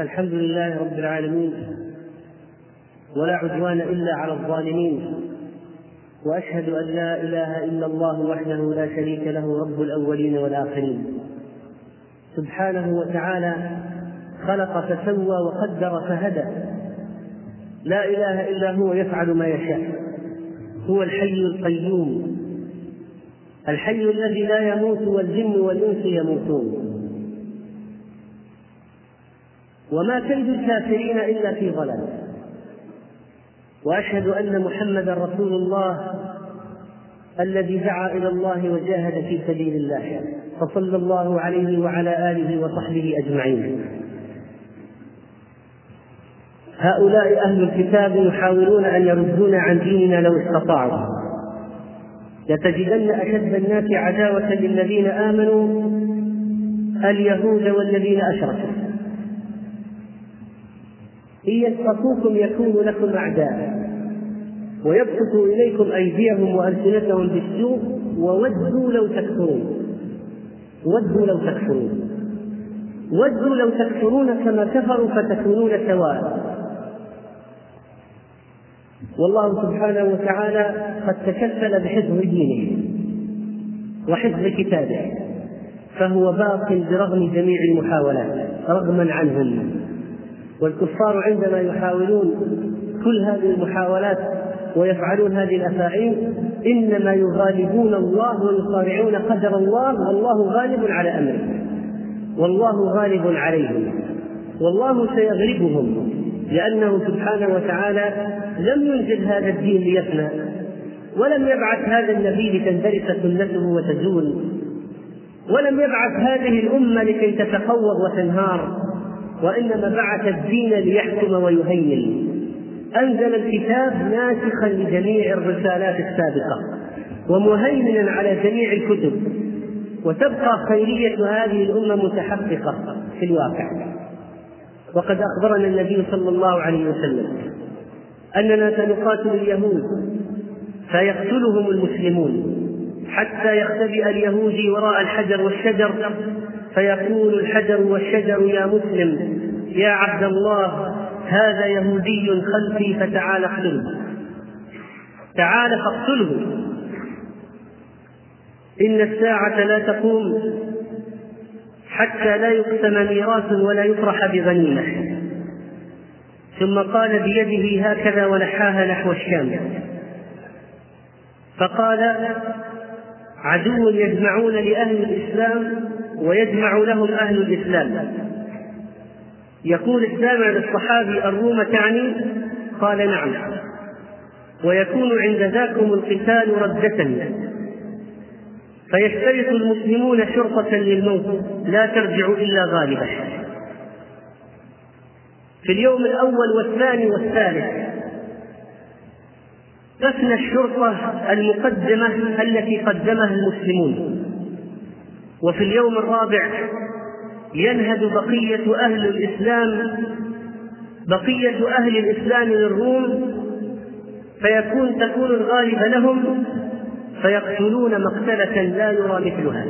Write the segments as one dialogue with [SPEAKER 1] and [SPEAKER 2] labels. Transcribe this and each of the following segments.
[SPEAKER 1] الحمد لله رب العالمين ولا عدوان إلا على الظالمين وأشهد أن لا إله إلا الله وحده لا شريك له رب الأولين والآخرين. سبحانه وتعالى خلق فسوى وقدر فهدى. لا إله إلا هو يفعل ما يشاء. هو الحي القيوم. الحي الذي لا يموت والجن والإنس يموتون. وما كيد الكافرين إلا في ضلال. وأشهد أن محمدا رسول الله الذي دعا إلى الله وجاهد في سبيل الله. فصلى الله عليه وعلى آله وصحبه أجمعين. هؤلاء أهل الكتاب يحاولون أن يردونا عن ديننا لو استطاعوا. لتجدن أشد الناس عداوة للذين آمنوا اليهود والذين أشركوا. إن يسقطوكم يكونوا لكم أعداء. ويبسطوا إليكم أيديهم وألسنتهم بالسوء وودوا لو تكفرون. ودوا لو تكفرون. ودوا لو تكفرون كما كفروا فتكونون سواء. والله سبحانه وتعالى قد تكفل بحفظ دينه وحفظ كتابه فهو باق برغم جميع المحاولات رغما عنهم. والكفار عندما يحاولون كل هذه المحاولات ويفعلون هذه الأفاعيل إنما يغالبون الله ويصارعون قدر الله والله غالب على أمره. والله غالب عليهم. والله سيغلبهم لأنه سبحانه وتعالى لم ينزل هذا الدين ليفنى ولم يبعث هذا النبي لتندرس سنته وتزول ولم يبعث هذه الأمة لكي تتفوض وتنهار. وإنما بعث الدين ليحكم ويهيمن أنزل الكتاب ناسخا لجميع الرسالات السابقة ومهيمنا على جميع الكتب وتبقى خيرية هذه الأمة متحققة في الواقع. وقد أخبرنا النبي صلى الله عليه وسلم أننا سنقاتل اليهود فيقتلهم المسلمون حتى يختبئ اليهودي وراء الحجر والشجر فيقول الحجر والشجر يا مسلم يا عبد الله هذا يهودي خلفي فتعال اقتله. تعال فاقتله. إن الساعة لا تقوم حتى لا يقسم ميراث ولا يفرح بغنيمة. ثم قال بيده هكذا ونحاها نحو الشام. فقال عدو يجمعون لأهل الإسلام ويجمع لهم أهل الإسلام. يقول السامع للصحابي الروم تعني؟ قال نعم. ويكون عند ذاكم القتال ردة. فيشترط المسلمون شرطة للموت لا ترجع إلا غالبة في اليوم الأول والثاني والثالث تفنى الشرطة المقدمة التي قدمها المسلمون. وفي اليوم الرابع ينهد بقية أهل الإسلام بقية أهل الإسلام للروم فيكون تكون الغالبة لهم فيقتلون مقتلة لا يرى مثلها.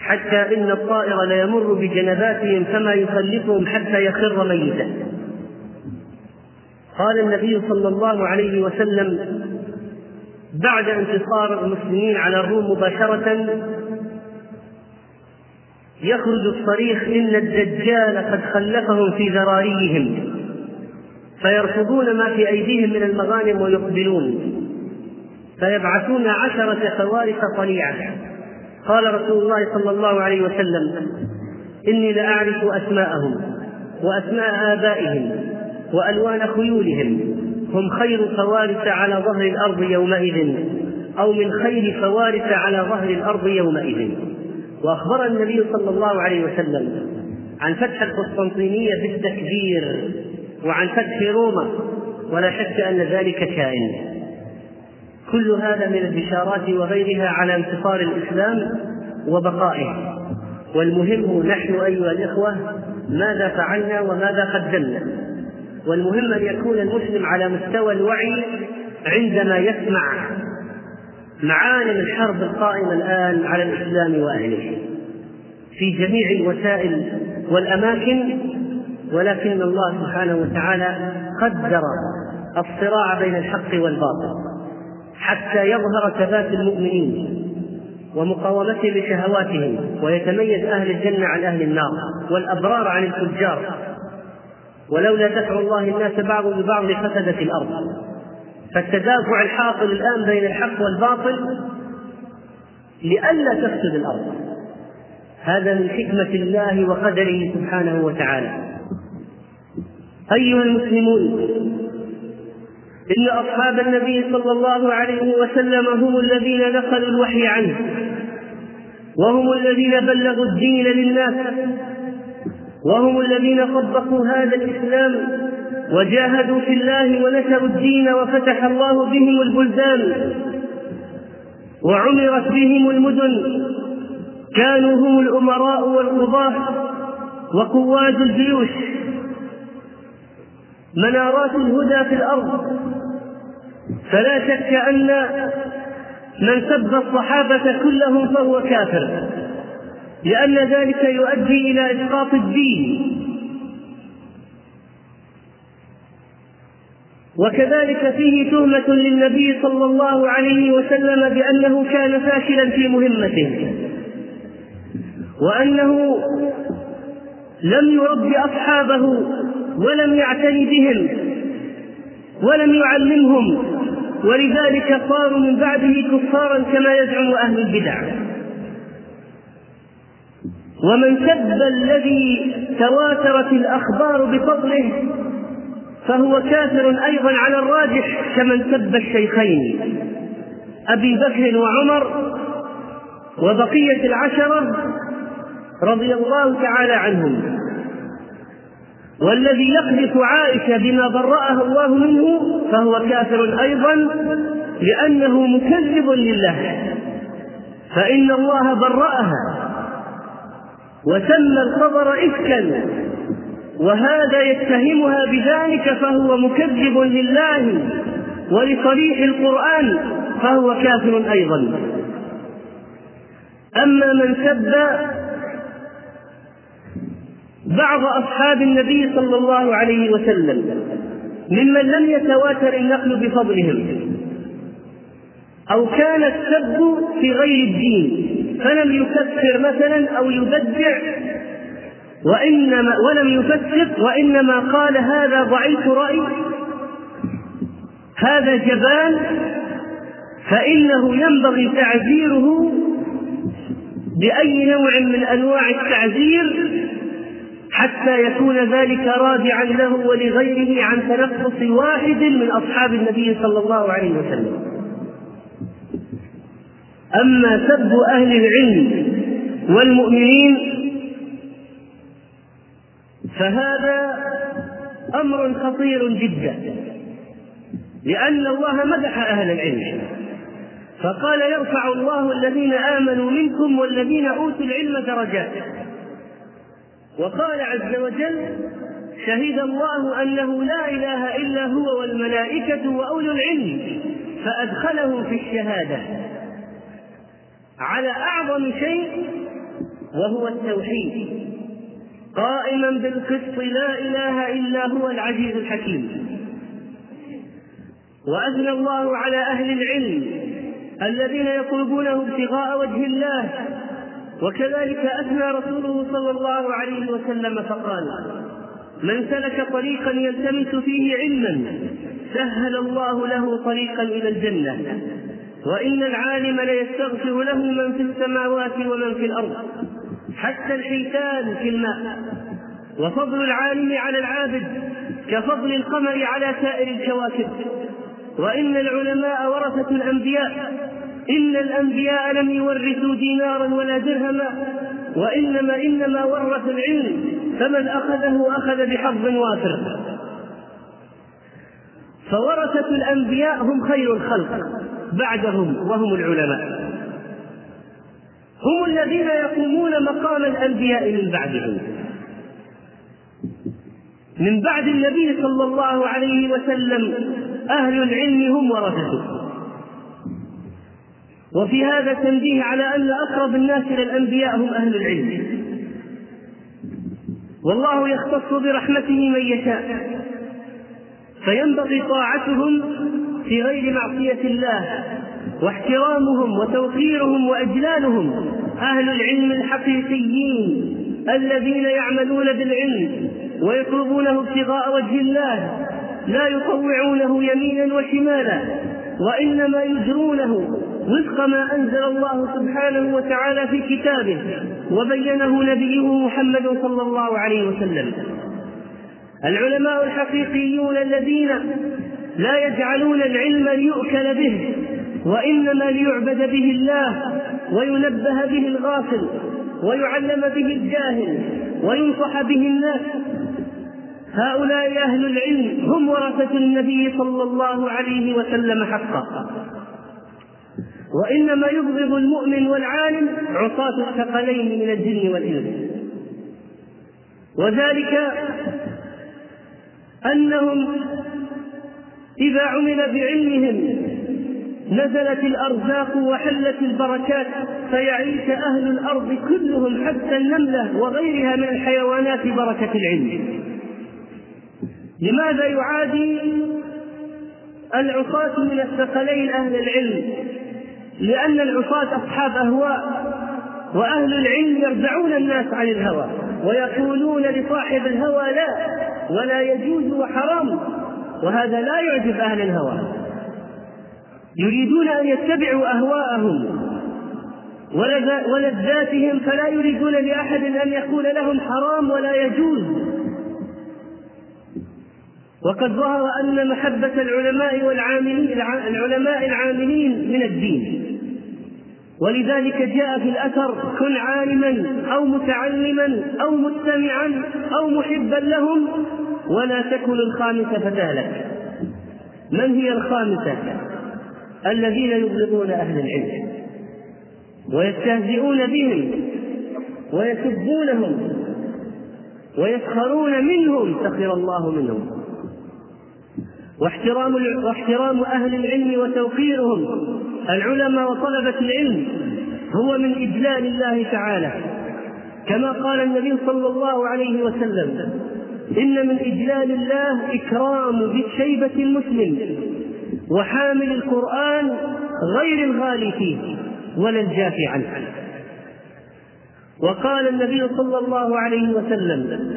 [SPEAKER 1] حتى إن الطائر ليمر بجنباتهم فما يخلفهم حتى يخر ميتا قال النبي صلى الله عليه وسلم بعد انتصار المسلمين على الروم مباشرة يخرج الصريخ إن الدجال قد خلفهم في ذراريهم. فيرفضون ما في أيديهم من المغانم ويقبلون. فيبعثون عشرة خوارق طليعة. قال رسول الله صلى الله عليه وسلم إني لأعرف أسماءهم وأسماء آبائهم وألوان خيولهم. هم خير فوارس على ظهر الأرض يومئذ أو من خير فوارس على ظهر الأرض يومئذ. وأخبر النبي صلى الله عليه وسلم عن فتح القسطنطينية بالتكبير وعن فتح روما ولا شك أن ذلك كائن. كل هذا من البشارات وغيرها على انتصار الإسلام وبقائه. والمهم نحن أيها الإخوة ماذا فعلنا وماذا قدمنا. والمهم أن يكون المسلم على مستوى الوعي عندما يسمع معالم الحرب القائمة الآن على الإسلام وأهله في جميع الوسائل والأماكن ولكن الله سبحانه وتعالى قدر الصراع بين الحق والباطل حتى يظهر ثبات المؤمنين ومقاومتهم لشهواتهم ويتميز أهل الجنة عن أهل النار والأبرار عن الفجار. ولولا دفع الله الناس بعض ببعض لفسدت الأرض. فالتدافع الحاصل الآن بين الحق والباطل لئلا تفسد الأرض. هذا من حكمة الله وقدره سبحانه وتعالى. أيها المسلمون إن أصحاب النبي صلى الله عليه وسلم هم الذين نقلوا الوحي عنه وهم الذين بلغوا الدين للناس وهم الذين طبقوا هذا الإسلام وجاهدوا في الله ونشروا الدين وفتح الله بهم البلدان وعمرت بهم المدن. كانوا هم الأمراء والقضاة وقواد الجيوش. منارات الهدى في الأرض. فلا شك أن من سب الصحابة كلهم فهو كافر لأن ذلك يؤدي إلى إسقاط الدين. وكذلك فيه تهمة للنبي صلى الله عليه وسلم بأنه كان فاشلا في مهمته وأنه لم يرب أصحابه ولم يعتني بهم ولم يعلمهم ولذلك صاروا من بعده كفارا كما يزعم أهل البدع. ومن سب الذي تواترت الأخبار بفضله فهو كافر أيضا على الراجح كمن سب الشيخين. أبي بكر وعمر وبقية العشرة رضي الله تعالى عنهم. والذي يقذف عائشة بما برأها الله منه فهو كافر أيضا لأنه مكذب لله. فإن الله برأها وسمى الخبر إفكا. وهذا يتهمها بذلك فهو مكذب لله ولصريح القرآن فهو كافر أيضا. أما من سب بعض أصحاب النبي صلى الله عليه وسلم ممن لم يتواتر النقل بفضلهم أو كان السب في غير الدين فلم يكفر مثلا أو يبدع وإنما ولم يفسق وإنما قال هذا ضعيف رأي. هذا جبان فإنه ينبغي تعزيره بأي نوع من أنواع التعزير حتى يكون ذلك رادعا له ولغيره عن تنقص واحد من أصحاب النبي صلى الله عليه وسلم. أما سب أهل العلم والمؤمنين فهذا أمر خطير جدا لأن الله مدح أهل العلم. فقال يرفع الله الذين آمنوا منكم والذين أوتوا العلم درجات. وقال عز وجل شهد الله أنه لا إله إلا هو والملائكة وأولو العلم فادخلهم في الشهادة على أعظم شيء وهو التوحيد. قائما بالقسط لا إله إلا هو العزيز الحكيم. وأثنى الله على أهل العلم الذين يطلبونه ابتغاء وجه الله وكذلك أثنى رسوله صلى الله عليه وسلم فقال من سلك طريقا يلتمس فيه علما سهل الله له طريقا إلى الجنة وإن العالم ليستغفر له من في السماوات ومن في الأرض. حتى الحيتان في الماء. وفضل العالم على العابد كفضل القمر على سائر الكواكب. وإن العلماء ورثة الأنبياء إن الأنبياء لم يورثوا دينارا ولا درهما. وإنما إنما ورثوا العلم فمن أخذه أخذ بحظ وافر. فورثة الأنبياء هم خير الخلق بعدهم وهم العلماء. هم الذين يقومون مقام الأنبياء من بعدهم من بعد النبي صلى الله عليه وسلم أهل العلم هم ورثته. وفي هذا تنبيه على أن أقرب الناس إلى الأنبياء هم أهل العلم. والله يختص برحمته من يشاء. فينبغي طاعتهم في غير معصية الله. واحترامهم وتوقيرهم وإجلالهم أهل العلم الحقيقيين الذين يعملون بالعلم ويطلبونه ابتغاء وجه الله لا يطوعونه يمينا وشمالا وإنما يجرونه وفق ما أنزل الله سبحانه وتعالى في كتابه وبينه نبيه محمد صلى الله عليه وسلم. العلماء الحقيقيون الذين لا يجعلون العلم ليؤكل به وإنما ليعبد به الله وينبه به الغافل ويعلم به الجاهل وينصح به الناس. هؤلاء أهل العلم هم ورثة النبي صلى الله عليه وسلم حقا. وإنما يبغض المؤمن والعالم عصاة الثقلين من الجن والإنس. وذلك أنهم إذا عمل بعلمهم نزلت الأرزاق وحلت البركات فيعيش أهل الأرض كلهم حتى النملة وغيرها من الحيوانات بركة العلم. لماذا يعادي العصاة من الثقلين أهل العلم؟ لأن العصاة أصحاب أهواء وأهل العلم يردعون الناس عن الهوى ويقولون لصاحب الهوى لا ولا يجوز وحرام وهذا لا يعجب أهل الهوى. يريدون أن يتبعوا أهواءهم ولذاتهم فلا يريدون لأحد أن يقول لهم حرام ولا يجوز. وقد ظهر أن محبة العلماء والعاملين العلماء العاملين من الدين. ولذلك جاء في الأثر كن عالما أو متعلما أو مستمعا أو محبا لهم ولا تكن الخامسة فتهلك. من هي الخامسة؟ الذين يبغضون أهل العلم ويستهزئون بهم ويسبونهم ويسخرون منهم سخر الله منهم. واحترام واحترام أهل العلم وتوقيرهم. العلماء وطلبة العلم هو من إجلال الله تعالى. كما قال النبي صلى الله عليه وسلم إن من إجلال الله إكرام ذي الشيبة المسلم. وحامل القرآن غير الغالي فيه ولا الجافي عنه. وقال النبي صلى الله عليه وسلم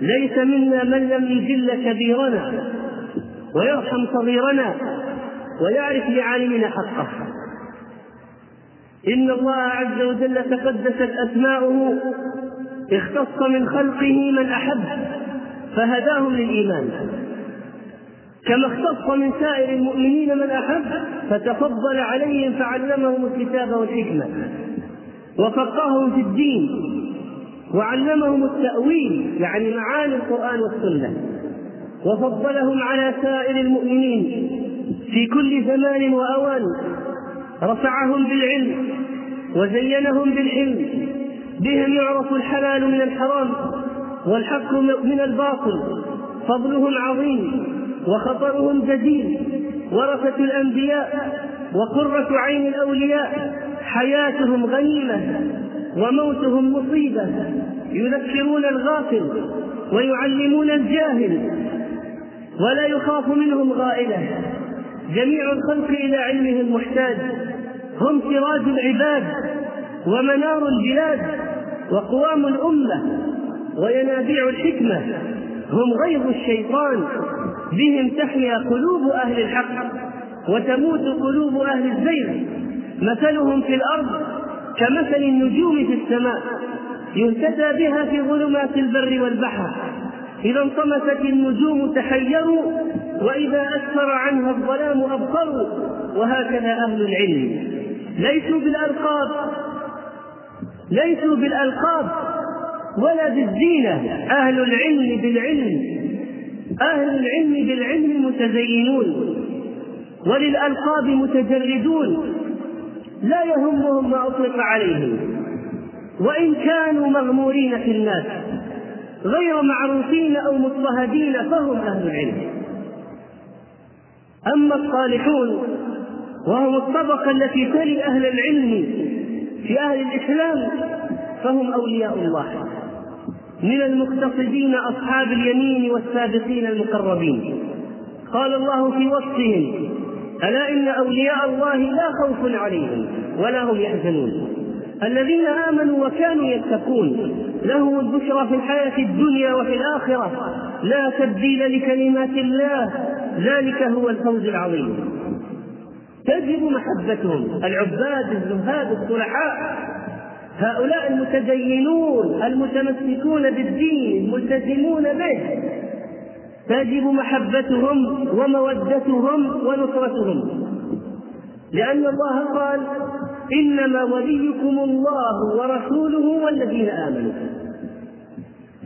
[SPEAKER 1] ليس منا من لم يجل كبيرنا ويرحم صغيرنا ويعرف لعالمنا حقه. إن الله عز وجل تقدست أسماؤه اختص من خلقه من أحب فهداهم للإيمان. كما اختص من سائر المؤمنين من أحب فتفضل عليهم فعلمهم الكتاب والحكمة. وفقههم في الدين وعلمهم التأويل يعني معاني القرآن والسنة. وفضلهم على سائر المؤمنين في كل زمان وأوان. رفعهم بالعلم وزينهم بالعلم بهم يعرف الحلال من الحرام والحق من الباطل. فضلهم عظيم. وخطرهم جديد ورثة الأنبياء وقرة عين الأولياء. حياتهم غنيمة وموتهم مصيبة. يذكرون الغافل ويعلمون الجاهل ولا يخاف منهم غائلة. جميع الخلق إلى علمهم محتاج هم سراج العباد ومنار البلاد وقوام الأمة وينابيع الحكمة. هم غيظ الشيطان. بهم تحيا قلوب أهل الحق وتموت قلوب أهل الزيغ. مثلهم في الأرض كمثل النجوم في السماء يهتدى بها في ظلمات البر والبحر. إذا انطمست النجوم تحيروا وإذا أسفر عنها الظلام أبصروا وهكذا أهل العلم. ليسوا بالألقاب ليسوا بالألقاب ولا بالزينة. أهل العلم بالعلم. أهل العلم بالعلم متزينون وللألقاب متجردون لا يهمهم ما أطلق عليهم وإن كانوا مغمورين في الناس غير معروفين أو مضطهدين فهم أهل العلم أما الصالحون وهم الطبقة التي تلي أهل العلم في أهل الإسلام فهم أولياء الله من المقتصدين أصحاب اليمين والسابقين المقربين. قال الله في وصفهم ألا إن أولياء الله لا خوف عليهم ولا هم يحزنون. الذين آمنوا وكانوا يتقون لهم البشرى في الحياة الدنيا وفي الآخرة. لا تبديل لكلمات الله ذلك هو الفوز العظيم. تجب محبتهم العباد الزهاد الصلحاء هؤلاء المتدينون المتمسكون بالدين الملتزمون به. تجب محبتهم ومودتهم ونصرتهم. لأن الله قال إنما وليكم الله ورسوله والذين آمنوا.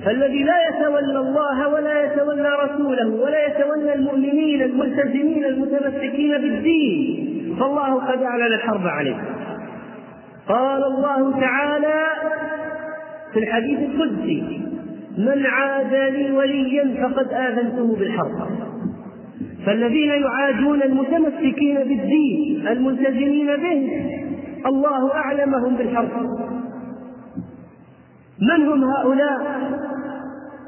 [SPEAKER 1] فالذي لا يتولى الله ولا يتولى رسوله ولا يتولى المؤمنين الملتزمين المتمسكين بالدين فالله قد أعلن الحرب عليه. قال الله تعالى في الحديث القدسي من عادى لي وليا فقد آذنته بالحرب. فالذين يعادون المتمسكين بالدين الملتزمين به الله أعلمهم بالحرب. من هم هؤلاء؟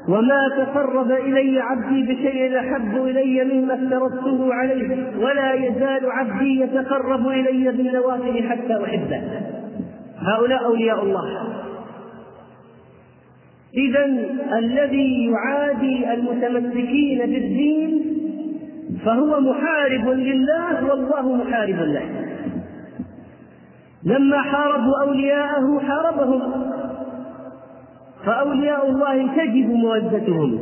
[SPEAKER 1] وما تقرب إلي عبدي بشيء أحب إلي مما افترضته عليه ولا يزال عبدي يتقرب إلي بالنوافل حتى أحبه. هؤلاء أولياء الله. إذا الذي يعادي المتمسكين بالدين فهو محارب لله والله محارب له. لما حاربوا أولياءه حاربهم. فأولياء الله تجب مودتهم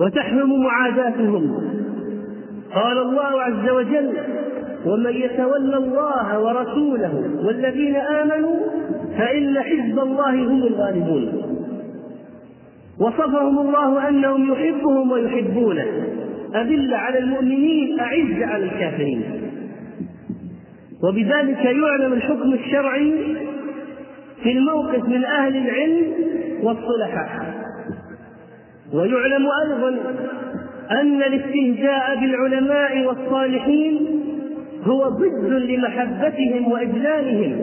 [SPEAKER 1] وتحرم معاداتهم. قال الله عز وجل ومن يتولى الله ورسوله والذين آمنوا فإن حزب الله هم الغالبون. وصفهم الله أنهم يحبهم ويحبونه. أذل على المؤمنين أعز على الكافرين. وبذلك يعلم الحكم الشرعي في الموقف من أهل العلم والصلحاء. ويعلم أيضا أن الاستهزاء بالعلماء والصالحين هو ضد لمحبتهم وإجلالهم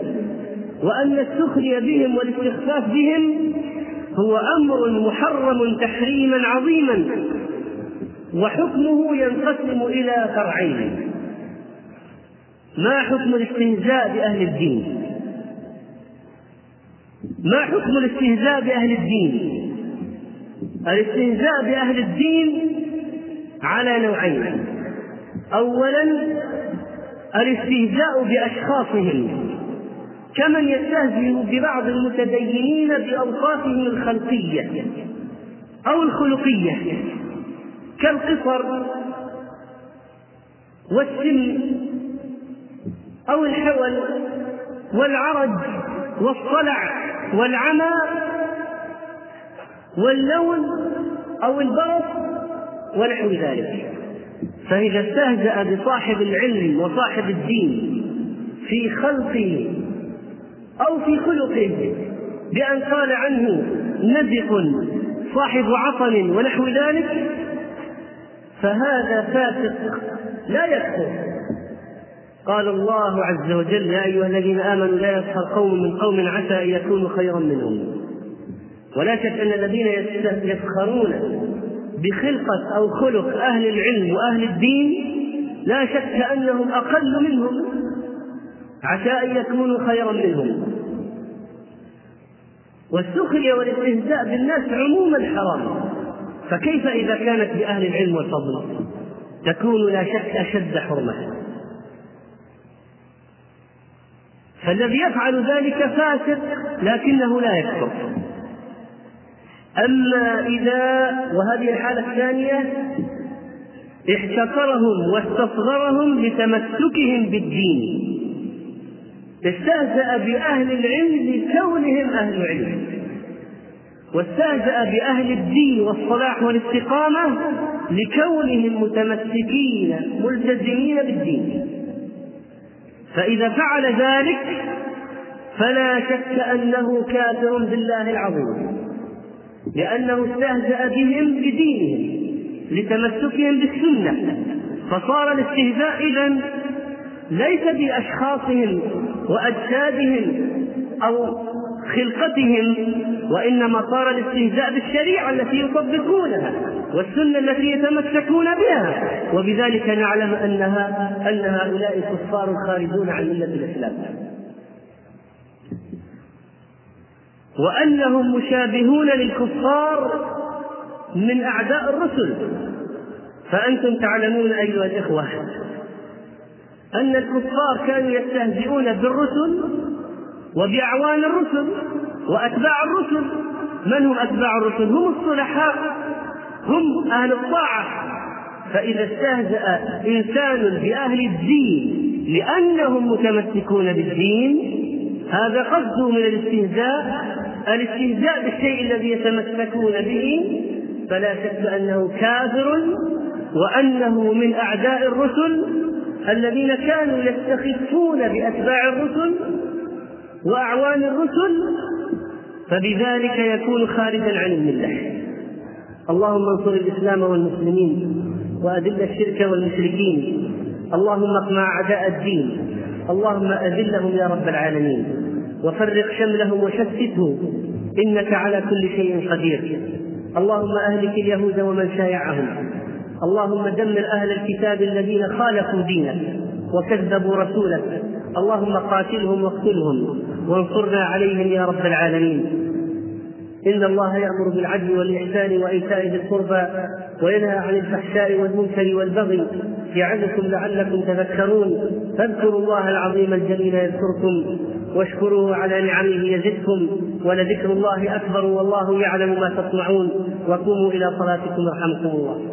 [SPEAKER 1] وأن السخري بهم والاستخفاف بهم هو أمر محرم تحريما عظيما وحكمه ينقسم إلى فرعين. ما حكم الاستهزاء بأهل الدين؟ ما حكم الاستهزاء بأهل الدين؟ الاستهزاء بأهل الدين على نوعين. أولا الاستهزاء بأشخاصهم كمن يستهزئ ببعض المتدينين بأوصافهم الخلقية أو الخلقية كالقصر والسن أو الحول والعرج والصلع والعمى واللون أو البرص ونحو ذلك. فإذا استهزأ بصاحب العلم وصاحب الدين في خلقه أو في خلقه بأن قال عنه نزق صاحب عطل ونحو ذلك فهذا فاسق لا يكفر. قال الله عز وجل يا أيها الذين آمنوا لا يسخر قوم من قوم عسى أن يكونوا خيرا منهم. ولا شك أن الذين يسخرون بخلقة أو خلق أهل العلم وأهل الدين لا شك أنهم أقل منهم عسى أن يكونوا خيرا منهم. والسخرية والاستهزاء بالناس عموما حرام. فكيف إذا كانت بأهل العلم والفضل؟ تكون لا شك أشد حرمة. فالذي يفعل ذلك فاسق لكنه لا يكفر. أما إذا وهذه الحالة الثانية احتقرهم واستصغرهم لتمسكهم بالدين. استهزأ بأهل العلم لكونهم أهل علم واستهزأ بأهل الدين والصلاح والاستقامة لكونهم متمسكين ملتزمين بالدين. فإذا فعل ذلك فلا شك أنه كافر بالله العظيم. لأنه استهزأ بهم بدينهم لتمسكهم بالسنة فصار الاستهزاء إذا ليس بأشخاصهم وأجسادهم أو خلقتهم وإنما صار الاستهزاء بالشريعة التي يطبقونها والسنة التي يتمسكون بها. وبذلك نعلم أنها أن هؤلاء كفار خارجون عن ملة الإسلام. وأنهم مشابهون للكفار من أعداء الرسل. فأنتم تعلمون أيها الإخوة أن الكفار كانوا يستهزئون بالرسل وبأعوان الرسل وأتباع الرسل. من هم أتباع الرسل؟ هم الصلحاء هم أهل الطاعة. فإذا استهزأ إنسان بأهل الدين لأنهم متمسكون بالدين هذا قصده من الاستهزاء الاستهزاء بالشيء الذي يتمسكون به فلا شك أنه كافر وأنه من أعداء الرسل الذين كانوا يستخفون بأتباع الرسل وأعوان الرسل فبذلك يكون خارجا عن الملة. اللهم انصر الإسلام والمسلمين وأذل الشرك والمشركين. اللهم اقمع أعداء الدين. اللهم أذلهم يا رب العالمين. وفرق شملهم وشتتهم إنك على كل شيء قدير. اللهم أهلك اليهود ومن شايعهم. اللهم دمر أهل الكتاب الذين خالفوا دينك وكذبوا رسولك. اللهم قاتلهم واقتلهم. وانصرنا عليهم يا رب العالمين. إن الله يأمر بالعدل والإحسان وإيتاء ذي القربى وينهى عن الفحشاء والمنكر والبغي يعظكم لعلكم تذكرون. فاذكروا الله العظيم الجليل يذكركم. واشكروه على نعمه يزدكم ولذكر الله أكبر والله يعلم ما تصنعون وقوموا إلى صلاتكم يرحمكم الله.